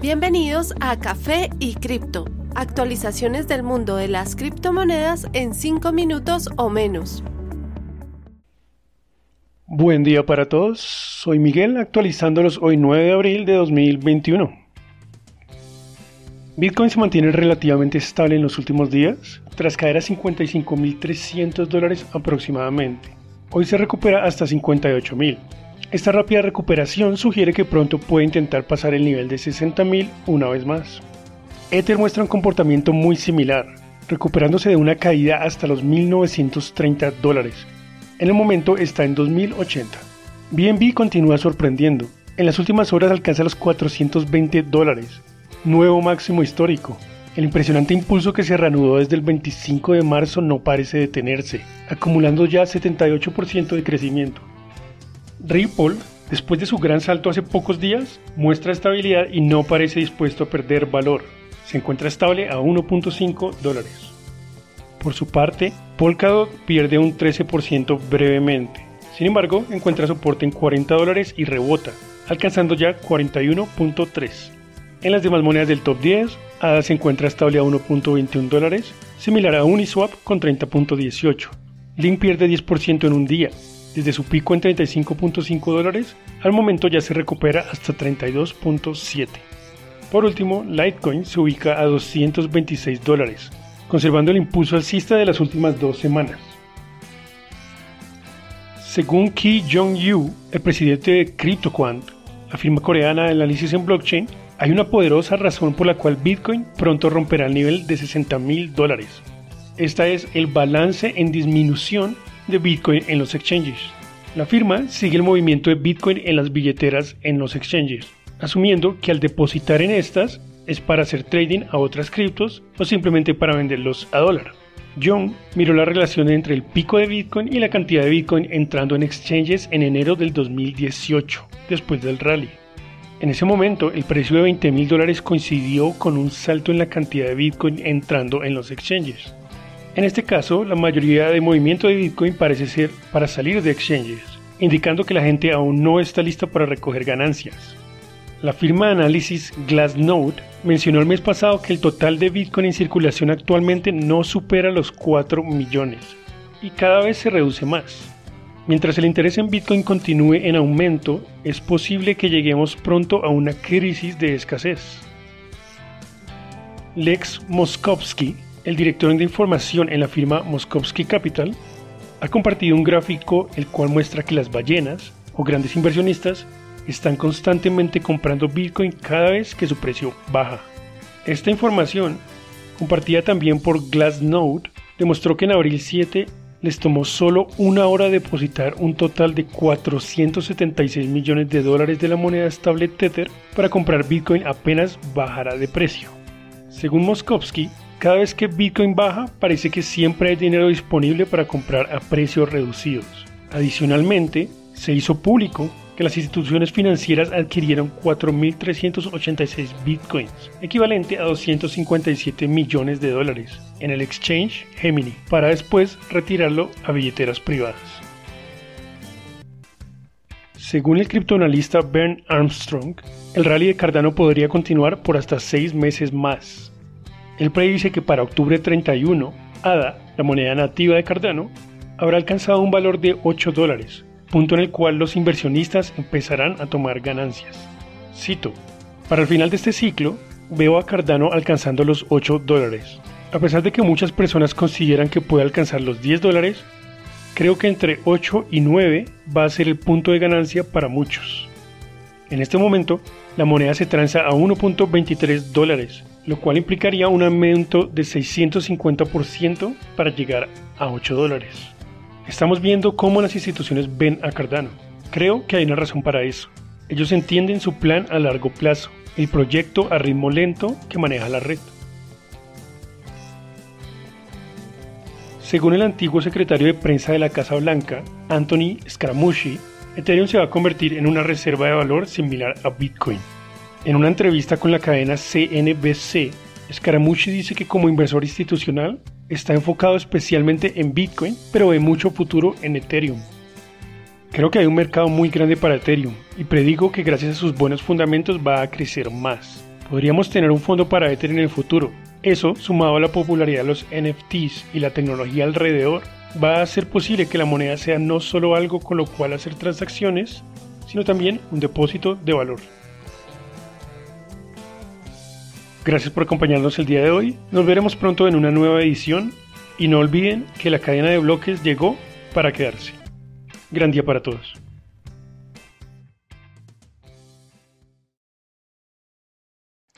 Bienvenidos a Café y Cripto, actualizaciones del mundo de las criptomonedas en 5 minutos o menos. Buen día para todos, soy Miguel actualizándolos hoy 9 de abril de 2021. Bitcoin se mantiene relativamente estable en los últimos días, tras caer a 55.300 dólares aproximadamente. Hoy se recupera hasta 58.000. Esta rápida recuperación sugiere que pronto puede intentar pasar el nivel de 60.000 una vez más. Ether muestra un comportamiento muy similar, recuperándose de una caída hasta los 1.930 dólares. En el momento está en 2.080. BNB continúa sorprendiendo. En las últimas horas alcanza los 420 dólares, nuevo máximo histórico. El impresionante impulso que se reanudó desde el 25 de marzo no parece detenerse, acumulando ya 78% de crecimiento. Ripple, después de su gran salto hace pocos días, muestra estabilidad y no parece dispuesto a perder valor. Se encuentra estable a 1.5 dólares. Por su parte, Polkadot pierde un 13% brevemente. Sin embargo, encuentra soporte en 40 dólares y rebota, alcanzando ya 41.3. En las demás monedas del top 10, ADA se encuentra estable a 1.21 dólares, similar a Uniswap con 30.18. Link pierde 10% en un día, desde su pico en 35.5 dólares, al momento ya se recupera hasta 32.7. Por último, Litecoin se ubica a 226 dólares, conservando el impulso alcista de las últimas dos semanas. Según Ki Jong-yu, el presidente de CryptoQuant, la firma coreana de análisis en blockchain, hay una poderosa razón por la cual Bitcoin pronto romperá el nivel de 60 mil dólares. Esta es el balance en disminución de Bitcoin en los exchanges. La firma sigue el movimiento de Bitcoin en las billeteras en los exchanges, asumiendo que al depositar en estas es para hacer trading a otras criptos o simplemente para venderlos a dólar. John miró la relación entre el pico de Bitcoin y la cantidad de Bitcoin entrando en exchanges en enero del 2018, después del rally. En ese momento, el precio de 20 mil dólares coincidió con un salto en la cantidad de Bitcoin entrando en los exchanges. En este caso, la mayoría de movimiento de Bitcoin parece ser para salir de exchanges, indicando que la gente aún no está lista para recoger ganancias. La firma de análisis Glassnode mencionó el mes pasado que el total de Bitcoin en circulación actualmente no supera los 4 millones y cada vez se reduce más. Mientras el interés en Bitcoin continúe en aumento, es posible que lleguemos pronto a una crisis de escasez. Lex Moskowski el director de información en la firma Moskovsky Capital ha compartido un gráfico el cual muestra que las ballenas o grandes inversionistas están constantemente comprando Bitcoin cada vez que su precio baja. Esta información, compartida también por Glassnode, demostró que en abril 7 les tomó solo una hora depositar un total de 476 millones de dólares de la moneda estable Tether para comprar Bitcoin apenas bajara de precio. Según Moskovsky, cada vez que Bitcoin baja, parece que siempre hay dinero disponible para comprar a precios reducidos. Adicionalmente, se hizo público que las instituciones financieras adquirieron 4.386 bitcoins, equivalente a 257 millones de dólares, en el exchange Gemini, para después retirarlo a billeteras privadas. Según el criptoanalista Ben Armstrong, el rally de Cardano podría continuar por hasta seis meses más. Él predice que para octubre 31, ADA, la moneda nativa de Cardano, habrá alcanzado un valor de 8 dólares, punto en el cual los inversionistas empezarán a tomar ganancias. Cito, para el final de este ciclo, veo a Cardano alcanzando los 8 dólares. A pesar de que muchas personas consideran que puede alcanzar los 10 dólares, creo que entre 8 y 9 va a ser el punto de ganancia para muchos. En este momento, la moneda se transa a 1.23 dólares, lo cual implicaría un aumento de 650% para llegar a 8 dólares. Estamos viendo cómo las instituciones ven a Cardano. Creo que hay una razón para eso. Ellos entienden su plan a largo plazo, el proyecto a ritmo lento que maneja la red. Según el antiguo secretario de prensa de la Casa Blanca, Anthony Scaramucci, Ethereum se va a convertir en una reserva de valor similar a Bitcoin. En una entrevista con la cadena CNBC, Scaramucci dice que como inversor institucional está enfocado especialmente en Bitcoin, pero ve mucho futuro en Ethereum. Creo que hay un mercado muy grande para Ethereum y predigo que gracias a sus buenos fundamentos va a crecer más. Podríamos tener un fondo para Ether en el futuro. Eso, sumado a la popularidad de los NFTs y la tecnología alrededor, va a hacer posible que la moneda sea no solo algo con lo cual hacer transacciones, sino también un depósito de valor. Gracias por acompañarnos el día de hoy. Nos veremos pronto en una nueva edición y no olviden que la cadena de bloques llegó para quedarse. Gran día para todos.